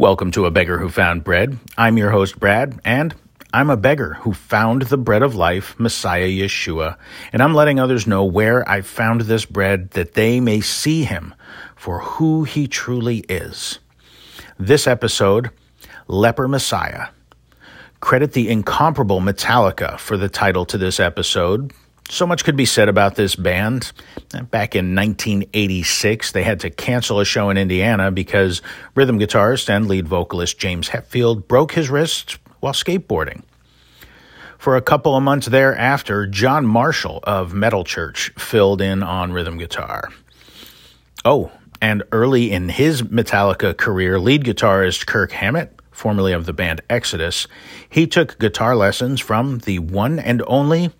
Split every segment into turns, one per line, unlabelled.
Welcome to A Beggar Who Found Bread. I'm your host, Brad, and I'm a beggar who found the bread of life, Messiah Yeshua, and I'm letting others know where I found this bread that they may see him for who he truly is. This episode, Leper Messiah. Credit the incomparable Metallica for the title to this episode. So much could be said about this band. Back in 1986, they had to cancel a show in Indiana because rhythm guitarist and lead vocalist James Hetfield broke his wrist while skateboarding. For a couple of months thereafter, John Marshall of Metal Church filled in on rhythm guitar. Oh, and early in his Metallica career, lead guitarist Kirk Hammett, formerly of the band Exodus, he took guitar lessons from the one and only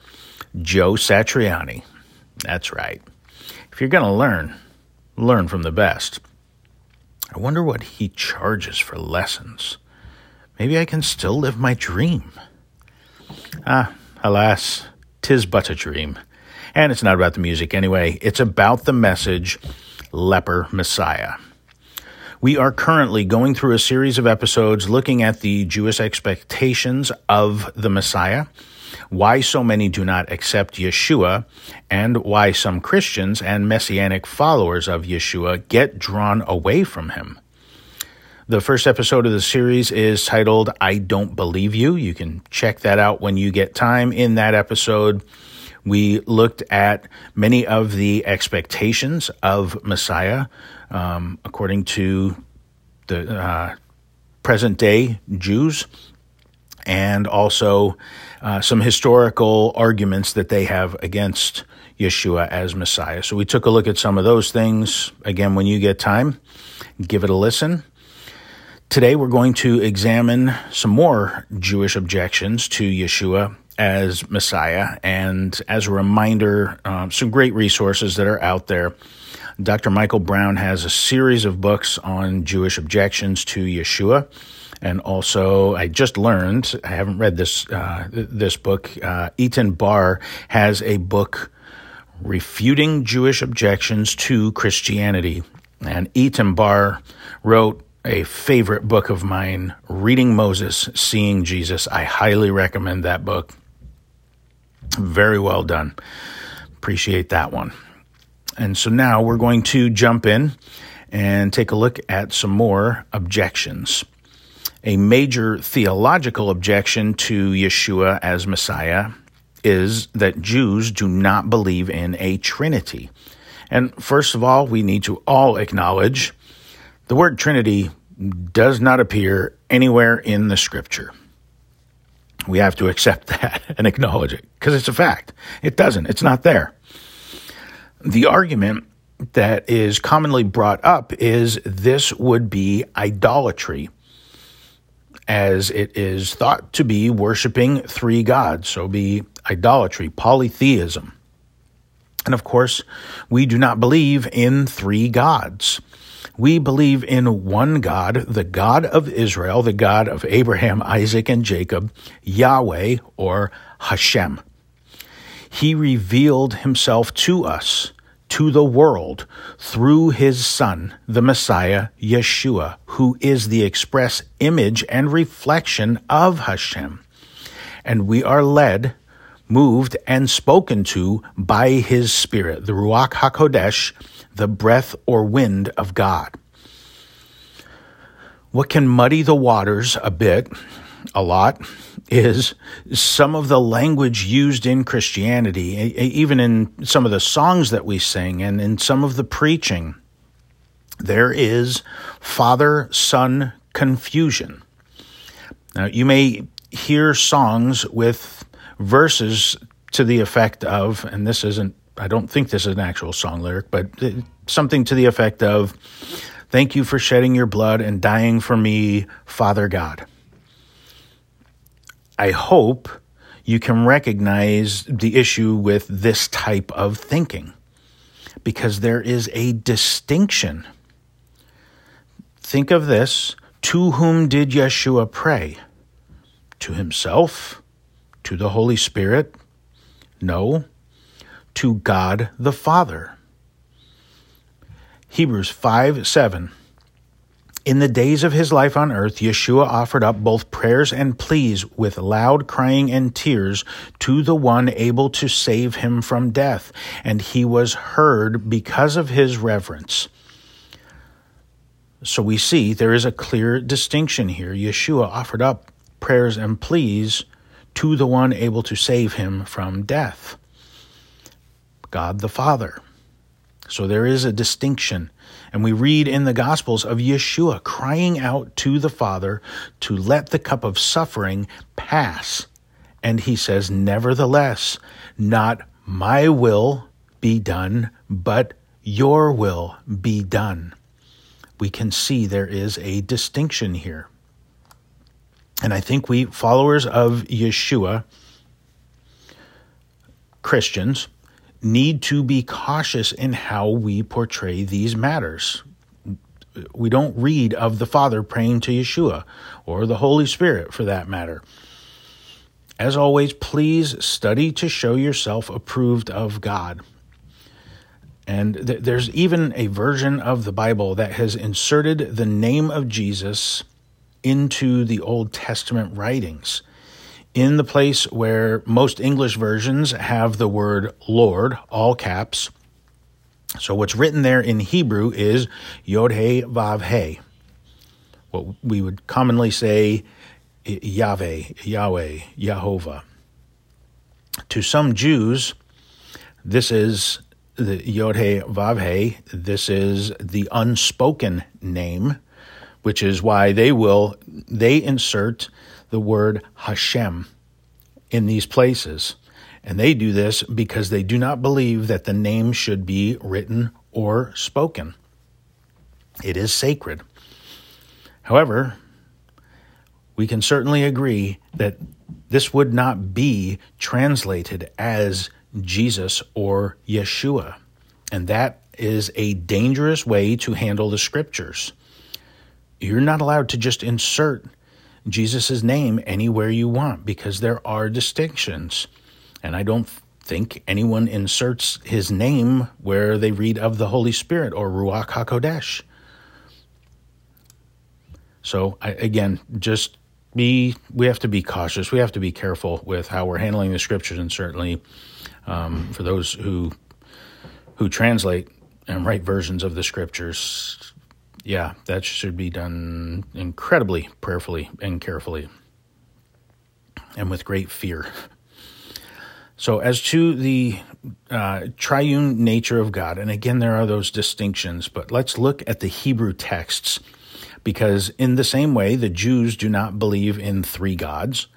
Joe Satriani. That's right. If you're going to learn, learn from the best. I wonder what he charges for lessons. Maybe I can still live my dream. Ah, alas, tis but a dream. And it's not about the music anyway, it's about the message Leper Messiah. We are currently going through a series of episodes looking at the Jewish expectations of the Messiah why so many do not accept Yeshua, and why some Christians and messianic followers of Yeshua get drawn away from him. The first episode of the series is titled I Don't Believe You. You can check that out when you get time. In that episode, we looked at many of the expectations of Messiah um, according to the uh, present day Jews and also uh, some historical arguments that they have against Yeshua as Messiah. So we took a look at some of those things. Again, when you get time, give it a listen. Today we're going to examine some more Jewish objections to Yeshua as Messiah. And as a reminder, um, some great resources that are out there. Dr. Michael Brown has a series of books on Jewish objections to Yeshua. And also, I just learned, I haven't read this, uh, this book. Uh, Eitan Bar has a book refuting Jewish objections to Christianity. And Eitan Bar wrote a favorite book of mine, Reading Moses, Seeing Jesus. I highly recommend that book. Very well done. Appreciate that one. And so now we're going to jump in and take a look at some more objections. A major theological objection to Yeshua as Messiah is that Jews do not believe in a Trinity. And first of all, we need to all acknowledge the word Trinity does not appear anywhere in the scripture. We have to accept that and acknowledge it because it's a fact. It doesn't, it's not there. The argument that is commonly brought up is this would be idolatry as it is thought to be worshiping three gods, so be idolatry, polytheism. And of course, we do not believe in three gods. We believe in one God, the God of Israel, the God of Abraham, Isaac, and Jacob, Yahweh or Hashem. He revealed himself to us to the world through his Son, the Messiah, Yeshua, who is the express image and reflection of Hashem. And we are led, moved, and spoken to by his Spirit, the Ruach HaKodesh, the breath or wind of God. What can muddy the waters a bit, a lot, is some of the language used in Christianity, even in some of the songs that we sing and in some of the preaching. There is father son confusion. Now, you may hear songs with verses to the effect of, and this isn't, I don't think this is an actual song lyric, but uh, something to the effect of, Thank you for shedding your blood and dying for me, Father God. I hope you can recognize the issue with this type of thinking because there is a distinction. Think of this to whom did Yeshua pray? To himself? To the Holy Spirit? No, to God the Father. Hebrews 5 7 In the days of his life on earth, Yeshua offered up both prayers and pleas with loud crying and tears to the one able to save him from death, and he was heard because of his reverence. So we see there is a clear distinction here. Yeshua offered up prayers and pleas to the one able to save him from death God the Father. So there is a distinction. And we read in the Gospels of Yeshua crying out to the Father to let the cup of suffering pass. And he says, Nevertheless, not my will be done, but your will be done. We can see there is a distinction here. And I think we, followers of Yeshua, Christians, need to be cautious in how we portray these matters. We don't read of the Father praying to Yeshua or the Holy Spirit for that matter. As always, please study to show yourself approved of God. And th- there's even a version of the Bible that has inserted the name of Jesus into the Old Testament writings in the place where most English versions have the word Lord, all caps. So what's written there in Hebrew is Yod He Vav He. What we would commonly say Yahweh, Yahweh, Jehovah. To some Jews, this is the Yod He Vav He. This is the unspoken name, which is why they will they insert the word Hashem in these places. And they do this because they do not believe that the name should be written or spoken. It is sacred. However, we can certainly agree that this would not be translated as Jesus or Yeshua. And that is a dangerous way to handle the scriptures. You're not allowed to just insert Jesus' name anywhere you want because there are distinctions. And I don't think anyone inserts his name where they read of the Holy Spirit or Ruach HaKodesh. So, I, again, just be, we have to be cautious. We have to be careful with how we're handling the scriptures, and certainly um, for those who who translate and write versions of the scriptures, yeah, that should be done incredibly prayerfully and carefully and with great fear. So, as to the uh, triune nature of God, and again, there are those distinctions, but let's look at the Hebrew texts because, in the same way, the Jews do not believe in three gods,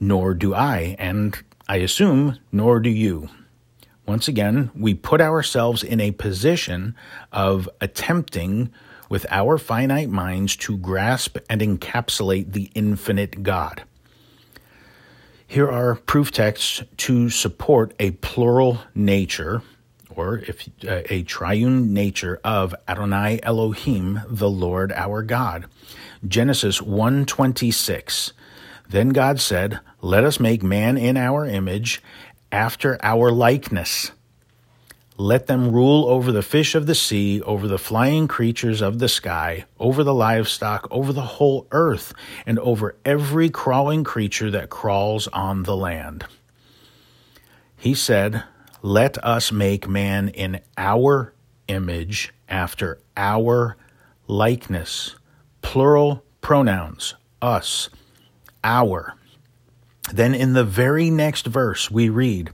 nor do I, and I assume, nor do you. Once again, we put ourselves in a position of attempting with our finite minds to grasp and encapsulate the infinite God. Here are proof texts to support a plural nature, or if uh, a triune nature of Adonai Elohim, the Lord our God. Genesis 1:26. Then God said, "Let us make man in our image, after our likeness." Let them rule over the fish of the sea, over the flying creatures of the sky, over the livestock, over the whole earth, and over every crawling creature that crawls on the land. He said, Let us make man in our image, after our likeness. Plural pronouns, us, our. Then in the very next verse, we read,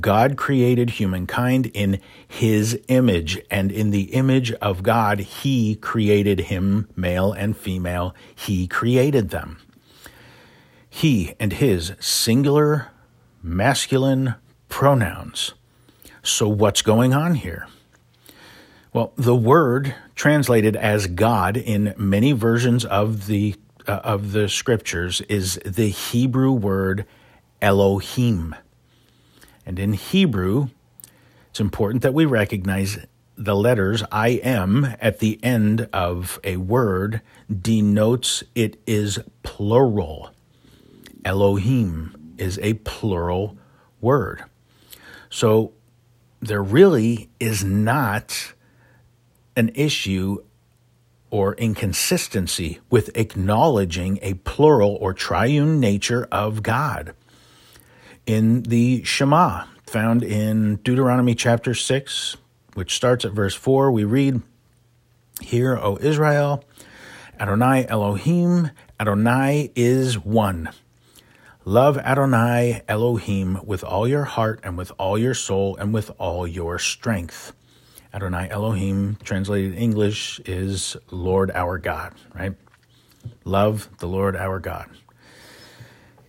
God created humankind in his image, and in the image of God, he created him, male and female. He created them. He and his singular masculine pronouns. So, what's going on here? Well, the word translated as God in many versions of the uh, of the scriptures is the Hebrew word Elohim. And in Hebrew, it's important that we recognize the letters I am at the end of a word denotes it is plural. Elohim is a plural word. So there really is not an issue or inconsistency with acknowledging a plural or triune nature of God. In the Shema, found in Deuteronomy chapter 6, which starts at verse 4, we read, Hear, O Israel, Adonai Elohim, Adonai is one. Love Adonai Elohim with all your heart and with all your soul and with all your strength. Adonai Elohim, translated English, is Lord our God, right? Love the Lord our God.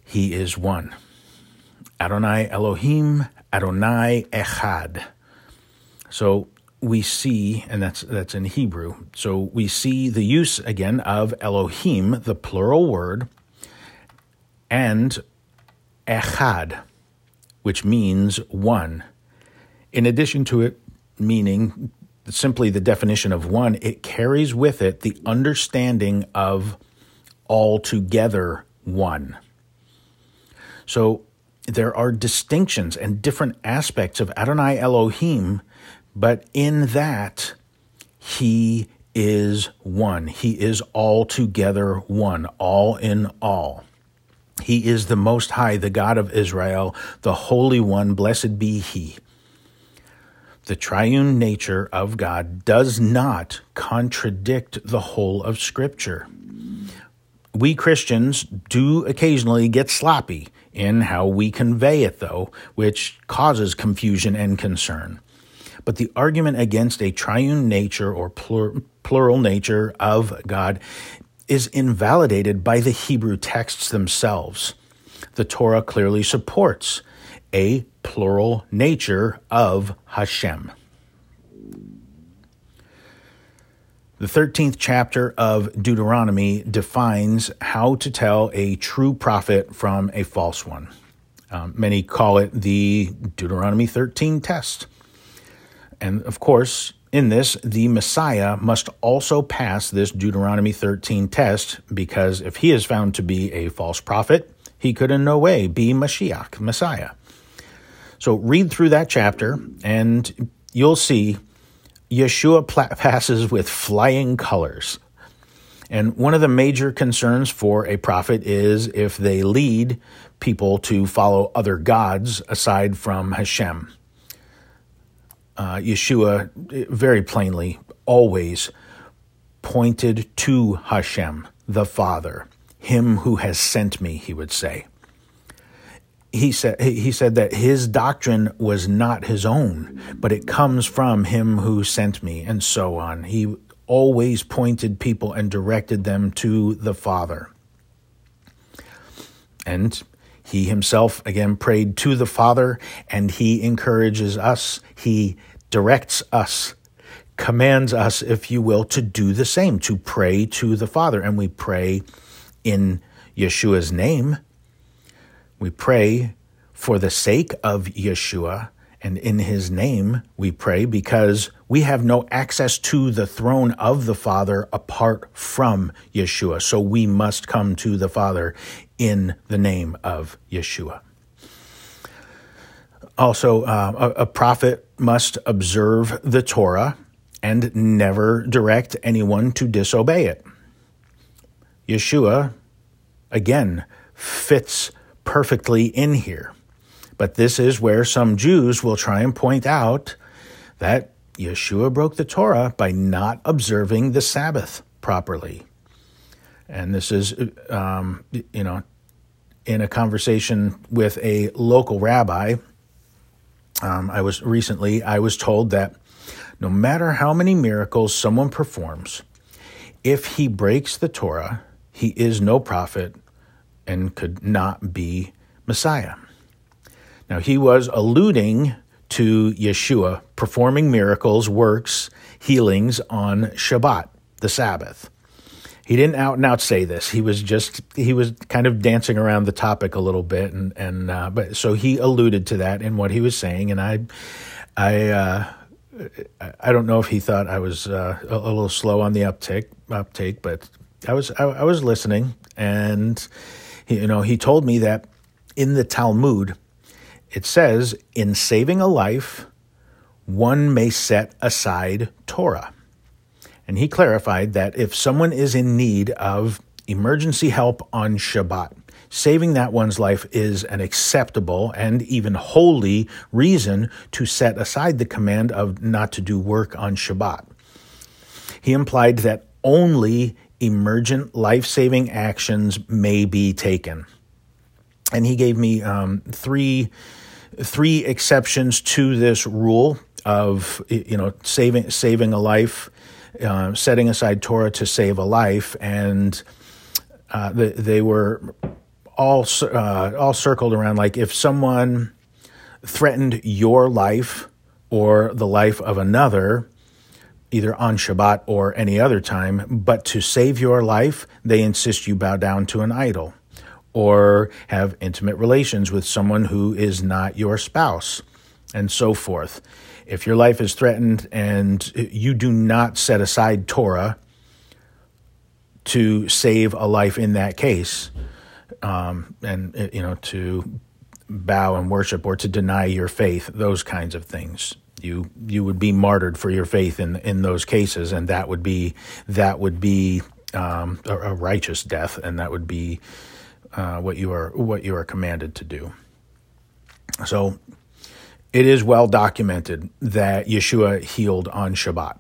He is one. Adonai Elohim, Adonai Echad. So we see, and that's that's in Hebrew. So we see the use again of Elohim, the plural word, and echad, which means one. In addition to it meaning simply the definition of one, it carries with it the understanding of altogether one. So there are distinctions and different aspects of Adonai Elohim, but in that, he is one. He is altogether one, all in all. He is the Most High, the God of Israel, the Holy One, blessed be He. The triune nature of God does not contradict the whole of Scripture. We Christians do occasionally get sloppy in how we convey it, though, which causes confusion and concern. But the argument against a triune nature or plural nature of God is invalidated by the Hebrew texts themselves. The Torah clearly supports a plural nature of Hashem. The 13th chapter of Deuteronomy defines how to tell a true prophet from a false one. Um, many call it the Deuteronomy 13 test. And of course, in this, the Messiah must also pass this Deuteronomy 13 test because if he is found to be a false prophet, he could in no way be Mashiach, Messiah. So read through that chapter and you'll see Yeshua passes with flying colors. And one of the major concerns for a prophet is if they lead people to follow other gods aside from Hashem uh, Yeshua very plainly always pointed to Hashem, the Father, Him who has sent me, he would say. He said, he said that his doctrine was not his own, but it comes from him who sent me, and so on. He always pointed people and directed them to the Father. And he himself again prayed to the Father, and he encourages us. He directs us, commands us, if you will, to do the same, to pray to the Father. And we pray in Yeshua's name. We pray for the sake of Yeshua. And in his name we pray because we have no access to the throne of the Father apart from Yeshua. So we must come to the Father in the name of Yeshua. Also, uh, a, a prophet must observe the Torah and never direct anyone to disobey it. Yeshua, again, fits perfectly in here. But this is where some Jews will try and point out that Yeshua broke the Torah by not observing the Sabbath properly. And this is, um, you know, in a conversation with a local rabbi um, I was recently, I was told that no matter how many miracles someone performs, if he breaks the Torah, he is no prophet and could not be Messiah. Now, he was alluding to Yeshua performing miracles, works, healings on Shabbat, the Sabbath. He didn't out and out say this. He was just he was kind of dancing around the topic a little bit, and and uh, but so he alluded to that in what he was saying, and I, I. Uh, I don't know if he thought I was uh, a, little slow on the uptake, uptake, but I was I, I was listening, and you know he told me that in the Talmud, it says in saving a life, one may set aside Torah. And he clarified that if someone is in need of emergency help on Shabbat, saving that one's life is an acceptable and even holy reason to set aside the command of not to do work on Shabbat. He implied that only emergent life saving actions may be taken. And he gave me um, three, three exceptions to this rule of you know saving saving a life, uh, setting aside Torah to save a life, and uh, they, they were all uh, all circled around like if someone threatened your life or the life of another, either on Shabbat or any other time, but to save your life, they insist you bow down to an idol or have intimate relations with someone who is not your spouse, and so forth. If your life is threatened and you do not set aside Torah to save a life in that case, um, and you know to bow and worship or to deny your faith, those kinds of things you you would be martyred for your faith in in those cases, and that would be that would be um, a, a, righteous death, and that would be uh, what you are what you are commanded to do. So, it is well documented that Yeshua healed on Shabbat,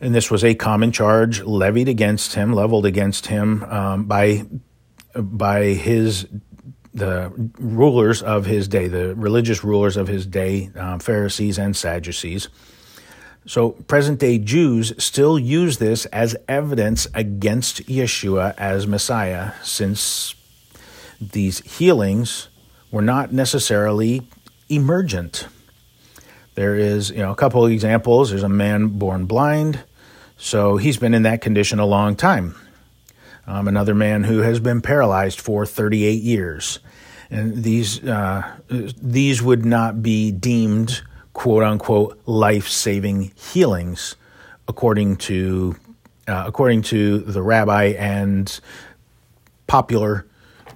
and this was a common charge levied against him, leveled against him um, by by his the rulers of his day, the religious rulers of his day, uh, Pharisees and Sadducees. So, present day Jews still use this as evidence against Yeshua as Messiah, since these healings were not necessarily emergent. There is, you know, a couple of examples. There's a man born blind, so he's been in that condition a long time. Um, another man who has been paralyzed for 38 years. And these, uh, these would not be deemed quote unquote life saving healings according to, uh, according to the rabbi and popular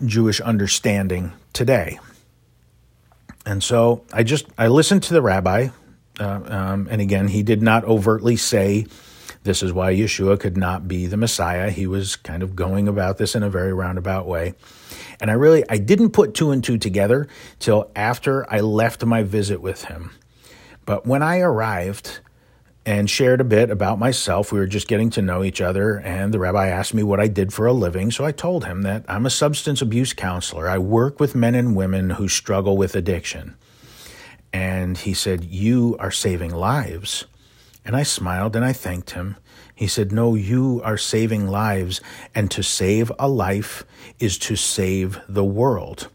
Jewish understanding today. And so I just I listened to the rabbi, uh, um, and again he did not overtly say this is why Yeshua could not be the Messiah. He was kind of going about this in a very roundabout way. And I really I didn't put two and two together till after I left my visit with him. But when I arrived and shared a bit about myself, we were just getting to know each other and the rabbi asked me what I did for a living, so I told him that I'm a substance abuse counselor. I work with men and women who struggle with addiction. And he said, "You are saving lives." And I smiled and I thanked him. He said, No, you are saving lives, and to save a life is to save the world.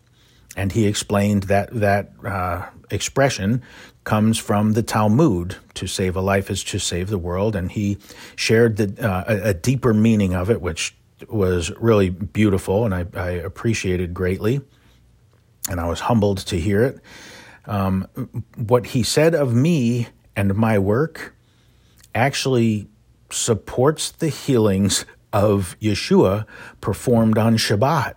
And he explained that that uh, expression comes from the Talmud. To save a life is to save the world. And he shared the, uh, a, deeper meaning of it, which was really beautiful, and I, I appreciated greatly. And I was humbled to hear it. Um, what he said of me and my work actually supports the healings of Yeshua performed on Shabbat.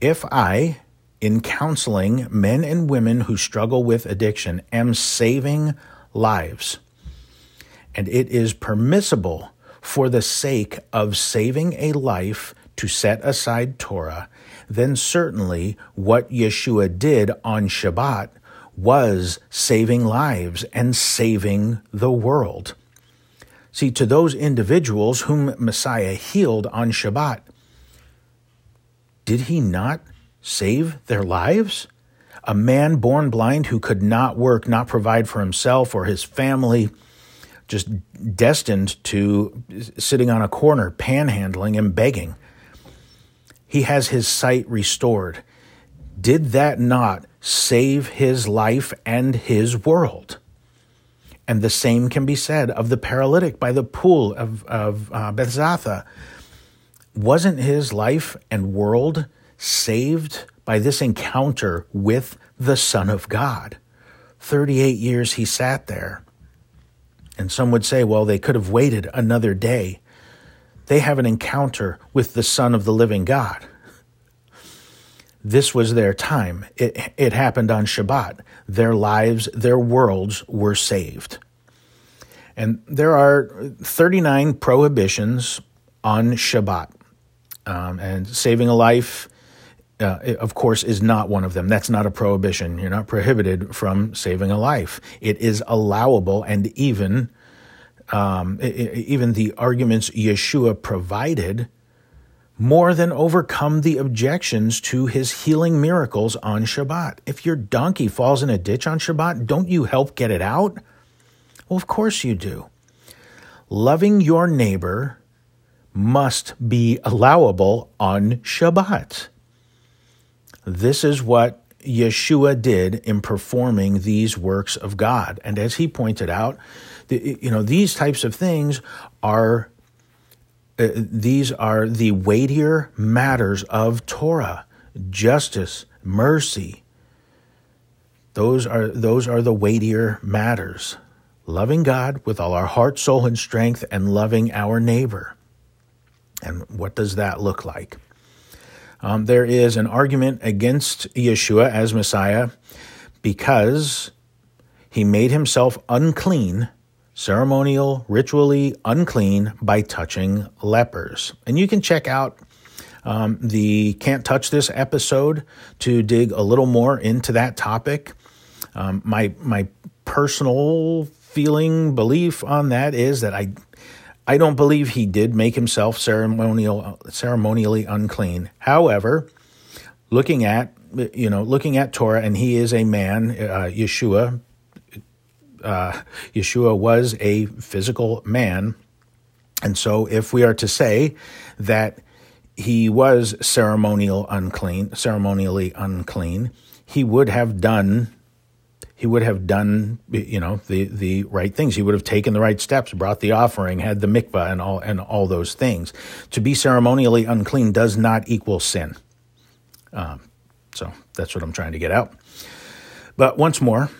If I, in counseling men and women who struggle with addiction, am saving lives, and it is permissible for the sake of saving a life to set aside Torah, then certainly what Yeshua did on Shabbat was saving lives and saving the world. See, to those individuals whom Messiah healed on Shabbat, did he not save their lives? A man born blind who could not work, not provide for himself or his family, just destined to sitting on a corner, panhandling and begging. He has his sight restored. Did that not save his life and his world. And the same can be said of the paralytic by the pool of, of uh, Bethzatha. Wasn't his life and world saved by this encounter with the Son of God? 38 years he sat there. And some would say, well, they could have waited another day. They have an encounter with the Son of the living God. This was their time. It, it happened on Shabbat. Their lives, their worlds were saved. And there are 39 prohibitions on Shabbat. Um, and saving a life, uh, of course, is not one of them. That's not a prohibition. You're not prohibited from saving a life. It is allowable, and even um, even the arguments Yeshua provided more than overcome the objections to his healing miracles on Shabbat. If your donkey falls in a ditch on Shabbat, don't you help get it out? Well, of course you do. Loving your neighbor must be allowable on Shabbat. This is what Yeshua did in performing these works of God. And as he pointed out, you know, these types of things are uh, these are the weightier matters of Torah, justice, mercy. Those are those are the weightier matters. Loving God with all our heart, soul, and strength, and loving our neighbor. And what does that look like? Um, there is an argument against Yeshua as Messiah because he made himself unclean ceremonial, ritually unclean by touching lepers. And you can check out um, the Can't Touch This episode to dig a little more into that topic. Um, my, my personal feeling, belief on that is that I, I don't believe he did make himself ceremonial, ceremonially unclean. However, looking at you know looking at Torah, and he is a man, uh, Yeshua, uh, Yeshua was a physical man. And so, if we are to say that he was ceremonial unclean, ceremonially unclean, he would have done he would have done you know the the right things. He would have taken the right steps brought the offering had the mikvah and all and all those things. To be ceremonially unclean does not equal sin. Um, so that's what i'm trying to get out. But once more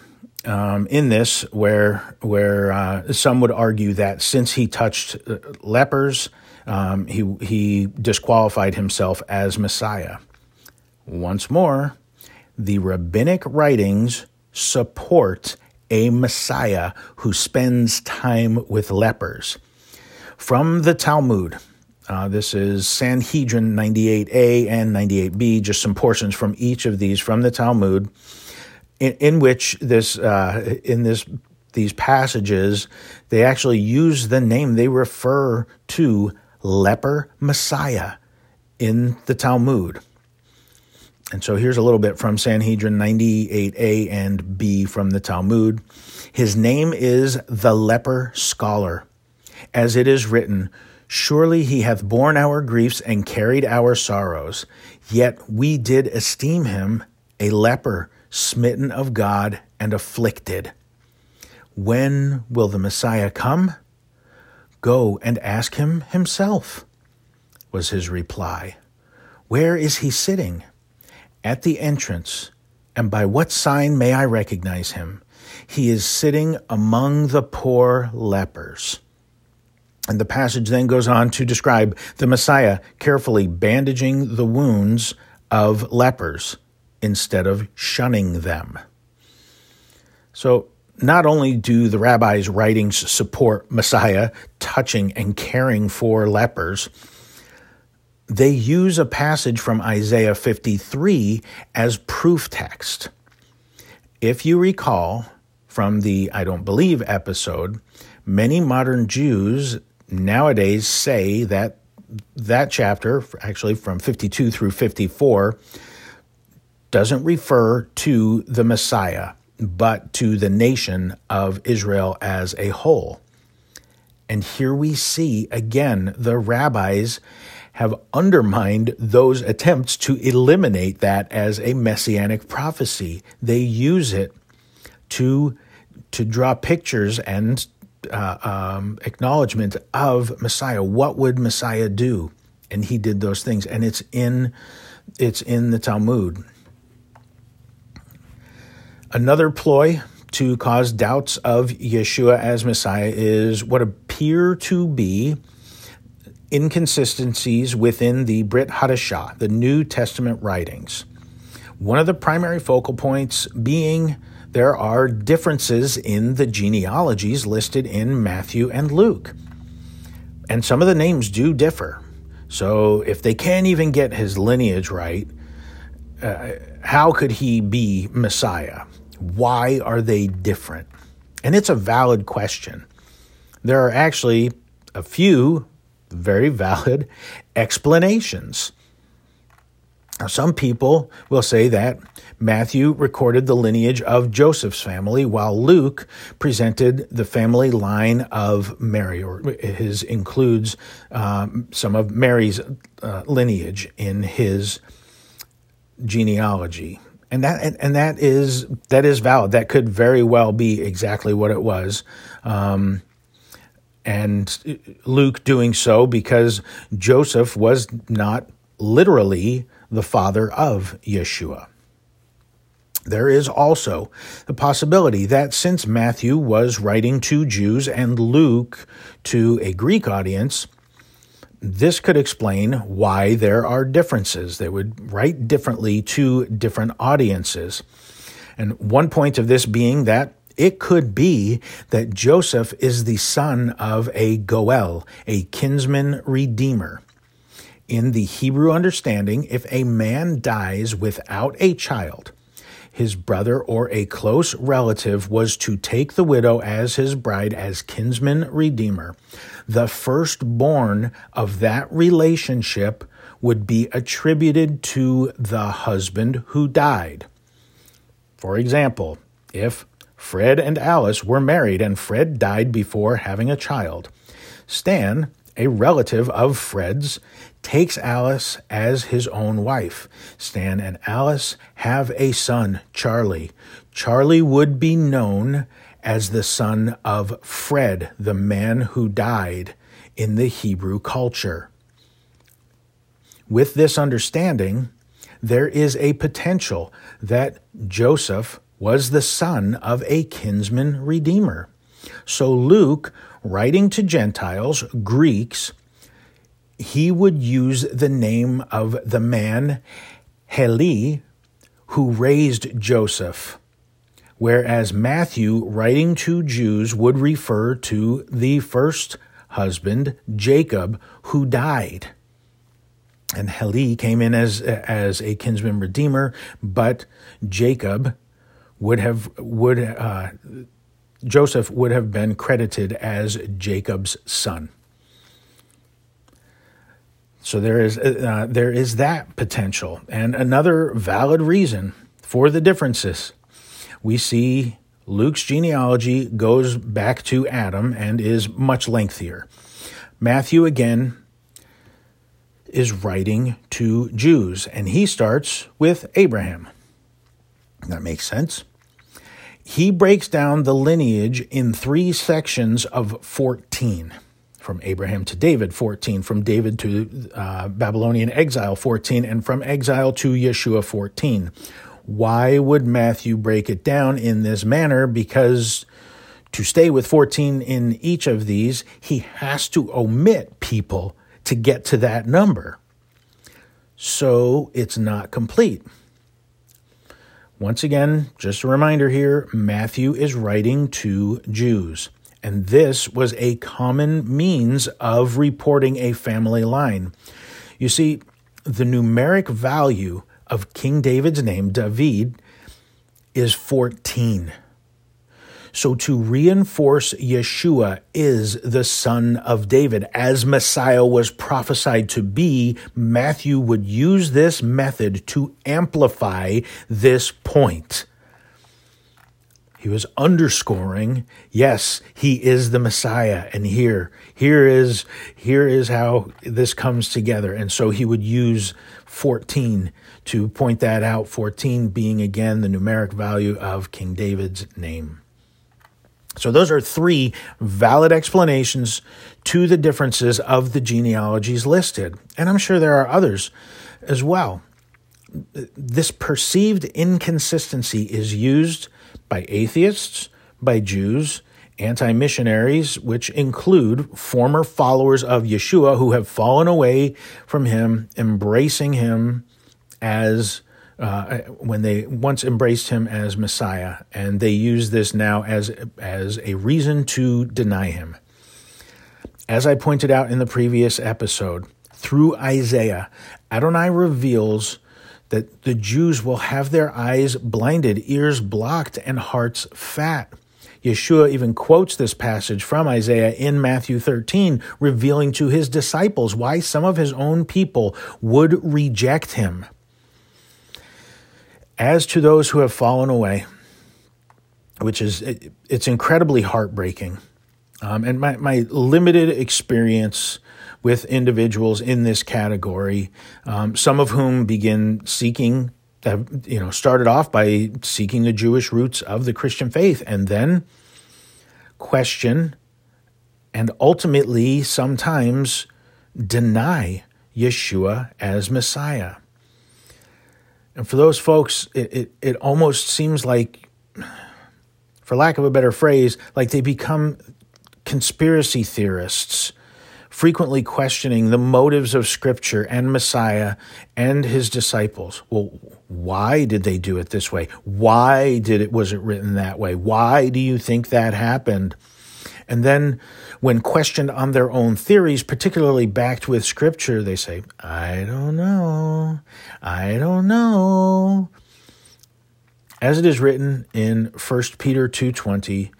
um, in this where where uh, some would argue that since he touched uh, lepers, um, he he disqualified himself as Messiah. Once more, the rabbinic writings support a Messiah who spends time with lepers. From the Talmud, uh, this is Sanhedrin 98a and 98b, just some portions from each of these from the Talmud in, in which this uh, in this these passages they actually use the name they refer to leper Messiah in the Talmud. And so here's a little bit from Sanhedrin 98a and b from the Talmud. His name is the leper scholar. As it is written, Surely he hath borne our griefs and carried our sorrows. Yet we did esteem him a leper smitten of God and afflicted. When will the Messiah come? Go and ask him himself, was his reply. Where is he sitting? At the entrance. And by what sign may I recognize him? He is sitting among the poor lepers. And the passage then goes on to describe the Messiah carefully bandaging the wounds of lepers instead of shunning them. So, not only do the rabbi's writings support Messiah touching and caring for lepers, they use a passage from Isaiah 53 as proof text. If you recall from the I Don't Believe episode, many modern Jews nowadays say that that chapter, actually from 52 through 54, doesn't refer to the Messiah, but to the nation of Israel as a whole. And here we see again the rabbis have undermined those attempts to eliminate that as a messianic prophecy. They use it to to draw pictures and uh, um, acknowledgement of Messiah. What would Messiah do? And he did those things, and it's in it's in the Talmud. Another ploy to cause doubts of Yeshua as Messiah is what appear to be inconsistencies within the Brit Hadashah, the New Testament writings. One of the primary focal points being there are differences in the genealogies listed in Matthew and Luke. And some of the names do differ. So if they can't even get his lineage right, uh, how could he be Messiah? Why are they different? And it's a valid question. There are actually a few very valid explanations. Now, some people will say that Matthew recorded the lineage of Joseph's family, while Luke presented the family line of Mary, or his includes um, some of Mary's uh, lineage in his genealogy. And that and, and, that is that is valid. That could very well be exactly what it was. Um, and Luke doing so because Joseph was not literally the father of Yeshua. There is also the possibility that since Matthew was writing to Jews and Luke to a Greek audience, this could explain why there are differences. They would write differently to different audiences. And one point of this being that it could be that Joseph is the son of a Goel, a kinsman redeemer. In the Hebrew understanding, if a man dies without a child, his brother or a close relative was to take the widow as his bride as kinsman redeemer. The firstborn of that relationship would be attributed to the husband who died. For example, if Fred and Alice were married and Fred died before having a child, Stan, a relative of Fred's, takes Alice as his own wife. Stan and Alice have a son, Charlie. Charlie would be known as the son of Fred, the man who died in the Hebrew culture. With this understanding, there is a potential that Joseph was the son of a kinsman redeemer. So Luke, writing to Gentiles, Greeks, he would use the name of the man Heli who raised Joseph, whereas Matthew, writing to Jews, would refer to the first husband, Jacob, who died. And Heli came in as, as a kinsman redeemer, but Jacob would have would uh, Joseph would have been credited as Jacob's son. So there is uh, there is that potential, and another valid reason for the differences. We see Luke's genealogy goes back to Adam and is much lengthier. Matthew again is writing to Jews, and he starts with Abraham. That makes sense. He breaks down the lineage in three sections of 14 from Abraham to David, 14, from David to uh, Babylonian exile, 14, and from exile to Yeshua, 14. Why would Matthew break it down in this manner? Because to stay with 14 in each of these, he has to omit people to get to that number. So it's not complete. Once again, just a reminder here Matthew is writing to Jews. And this was a common means of reporting a family line. You see, the numeric value of King David's name, David, is 14. So to reinforce Yeshua is the son of David, as Messiah was prophesied to be, Matthew would use this method to amplify this point. He was underscoring, yes, he is the Messiah. And here, here is, here is how this comes together. And so he would use 14 to point that out. 14 being again the numeric value of King David's name. So those are three valid explanations to the differences of the genealogies listed. And I'm sure there are others as well. This perceived inconsistency is used by atheists, by Jews, anti missionaries, which include former followers of Yeshua who have fallen away from him, embracing him as uh, when they once embraced him as Messiah, and they use this now as as a reason to deny him. As I pointed out in the previous episode, through Isaiah, Adonai reveals that the Jews will have their eyes blinded, ears blocked, and hearts fat. Yeshua even quotes this passage from Isaiah in Matthew 13, revealing to his disciples why some of his own people would reject him. As to those who have fallen away, which is it's incredibly heartbreaking. Um, and my, my limited experience with individuals in this category, um, some of whom begin seeking, you know, started off by seeking the Jewish roots of the Christian faith and then question and ultimately sometimes deny Yeshua as Messiah. And for those folks, it, it, it almost seems like, for lack of a better phrase, like they become conspiracy theorists frequently questioning the motives of Scripture and Messiah and his disciples. Well, why did they do it this way? Why did it was it written that way? Why do you think that happened? And then when questioned on their own theories, particularly backed with scripture, they say, I don't know. I don't know. As it is written in 1 Peter 2:20,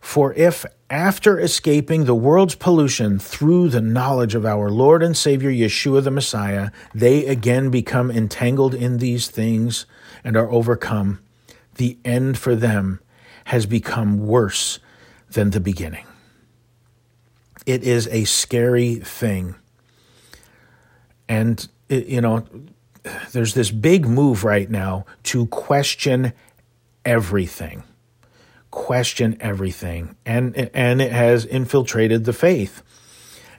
for if after escaping the world's pollution through the knowledge of our Lord and Savior Yeshua the Messiah, they again become entangled in these things and are overcome. The end for them has become worse than the beginning. It is a scary thing. And, you know, there's this big move right now to question everything question everything, and and it has infiltrated the faith.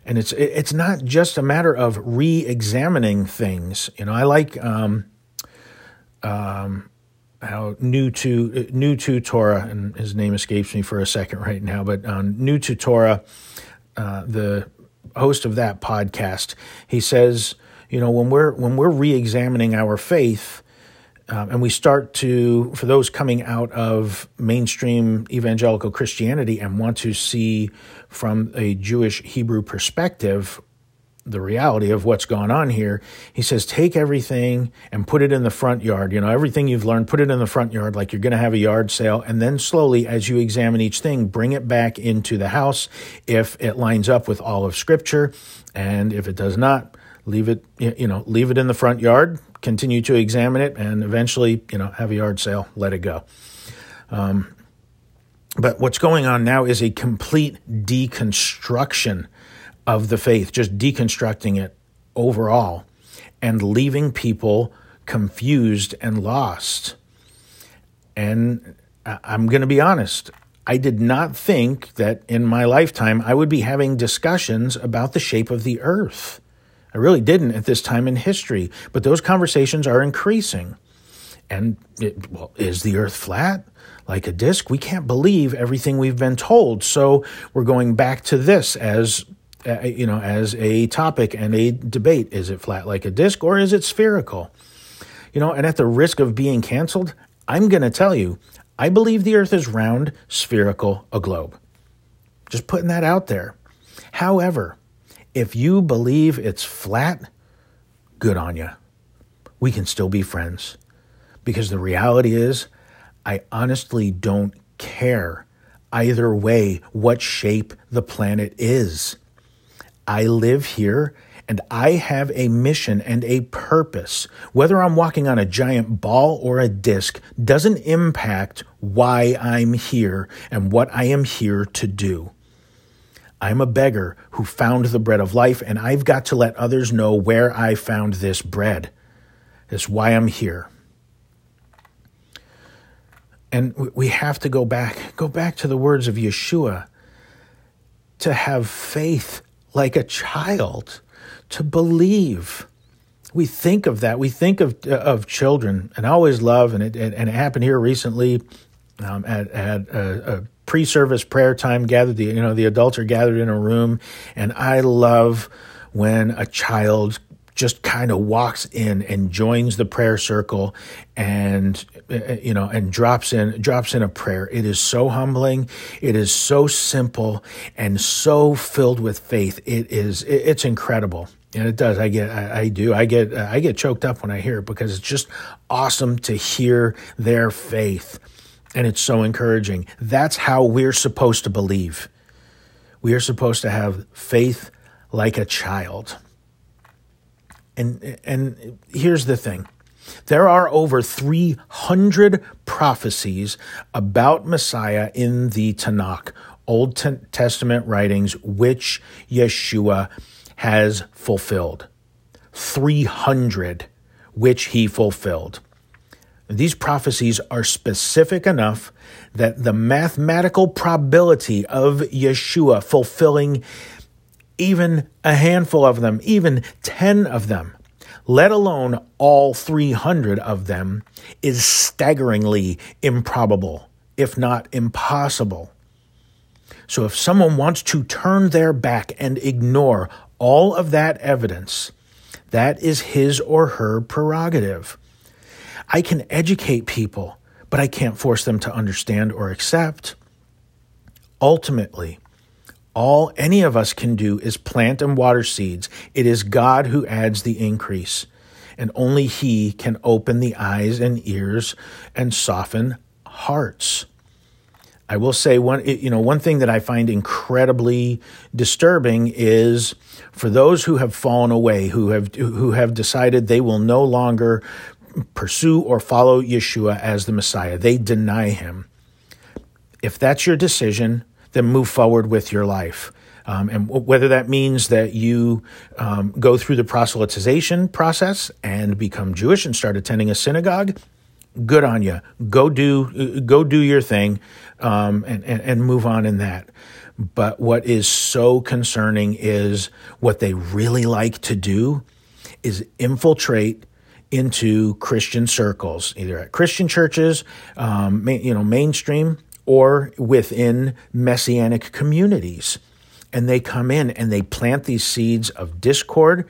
And it's it's not just a matter of re-examining things. You know, I like um, um, how new to new to Torah, and his name escapes me for a second right now, but um, new to Torah, uh, the host of that podcast, he says, you know, when we're when we're re-examining our faith, um, and we start to, for those coming out of mainstream evangelical Christianity and want to see from a Jewish Hebrew perspective the reality of what's going on here, he says, take everything and put it in the front yard. You know, everything you've learned, put it in the front yard like you're going to have a yard sale. And then slowly, as you examine each thing, bring it back into the house if it lines up with all of Scripture. And if it does not, leave it, you know, leave it in the front yard, continue to examine it, and eventually, you know, have a yard sale, let it go. Um, but what's going on now is a complete deconstruction of the faith, just deconstructing it overall and leaving people confused and lost. And I'm going to be honest, I did not think that in my lifetime I would be having discussions about the shape of the earth. I really didn't at this time in history, but those conversations are increasing. And it, well, is the earth flat? Like a disc? We can't believe everything we've been told. So we're going back to this as you know, as a topic and a debate. Is it flat like a disc or is it spherical? You know, and at the risk of being canceled, I'm going to tell you, I believe the earth is round, spherical, a globe. Just putting that out there. However, if you believe it's flat, good on you. We can still be friends. Because the reality is, I honestly don't care either way what shape the planet is. I live here and I have a mission and a purpose. Whether I'm walking on a giant ball or a disc doesn't impact why I'm here and what I am here to do. I'm a beggar who found the bread of life, and I've got to let others know where I found this bread. That's why I'm here. And we have to go back, go back to the words of Yeshua to have faith like a child, to believe. We think of that. We think of of children, and I always love, and it and it happened here recently um, at at a, a pre-service prayer time gathered the you know the adults are gathered in a room and i love when a child just kind of walks in and joins the prayer circle and uh, you know and drops in drops in a prayer. It is so humbling. It is so simple and so filled with faith. It is it's incredible. And it does. I get I, I, do. I get i get choked up when i hear it because it's just awesome to hear their faith. And it's so encouraging. That's how we're supposed to believe. We are supposed to have faith like a child and and here's the thing there are over 300 prophecies about Messiah in the Tanakh, Old Testament writings, which Yeshua has fulfilled. 300 which he fulfilled. These prophecies are specific enough that the mathematical probability of Yeshua fulfilling even a handful of them, even 10 of them, let alone all 300 of them, is staggeringly improbable, if not impossible. So if someone wants to turn their back and ignore all of that evidence, that is his or her prerogative. I can educate people, but I can't force them to understand or accept. Ultimately, all any of us can do is plant and water seeds. It is God who adds the increase, and only He can open the eyes and ears and soften hearts. I will say one you know one thing that I find incredibly disturbing is for those who have fallen away who have who have decided they will no longer pursue or follow Yeshua as the Messiah they deny him if that's your decision then move forward with your life. Um, and whether that means that you um, go through the proselytization process and become Jewish and start attending a synagogue, good on you. Go do go do your thing, um, and, and and move on in that. But what is so concerning is what they really like to do is infiltrate into Christian circles, either at Christian churches, um, you know, mainstream or within messianic communities. And they come in and they plant these seeds of discord,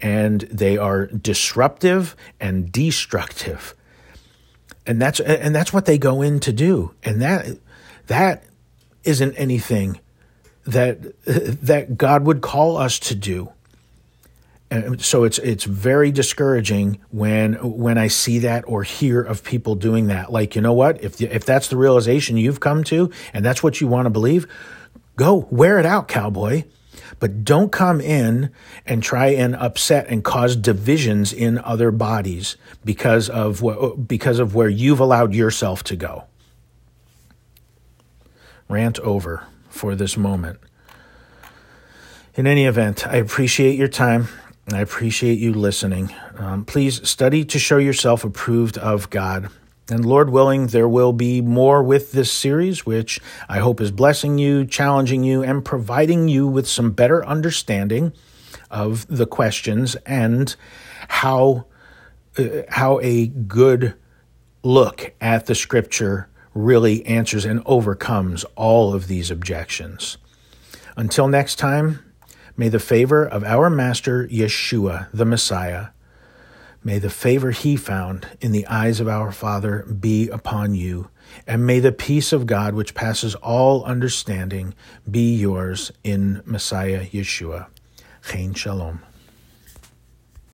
and they are disruptive and destructive. And that's and that's what they go in to do. And that that isn't anything that that God would call us to do. And so it's it's very discouraging when when I see that or hear of people doing that. Like you know what? If if that's the realization you've come to and that's what you want to believe, go wear it out, cowboy. But don't come in and try and upset and cause divisions in other bodies because of what because of where you've allowed yourself to go. Rant over for this moment. In any event, I appreciate your time. I appreciate you listening. Um, please study to show yourself approved of God. And Lord willing, there will be more with this series, which I hope is blessing you, challenging you, and providing you with some better understanding of the questions and how uh, how a good look at the scripture really answers and overcomes all of these objections. Until next time, May the favor of our Master Yeshua, the Messiah, may the favor he found in the eyes of our Father be upon you, and may the peace of God, which passes all understanding, be yours in Messiah Yeshua. Chen Shalom.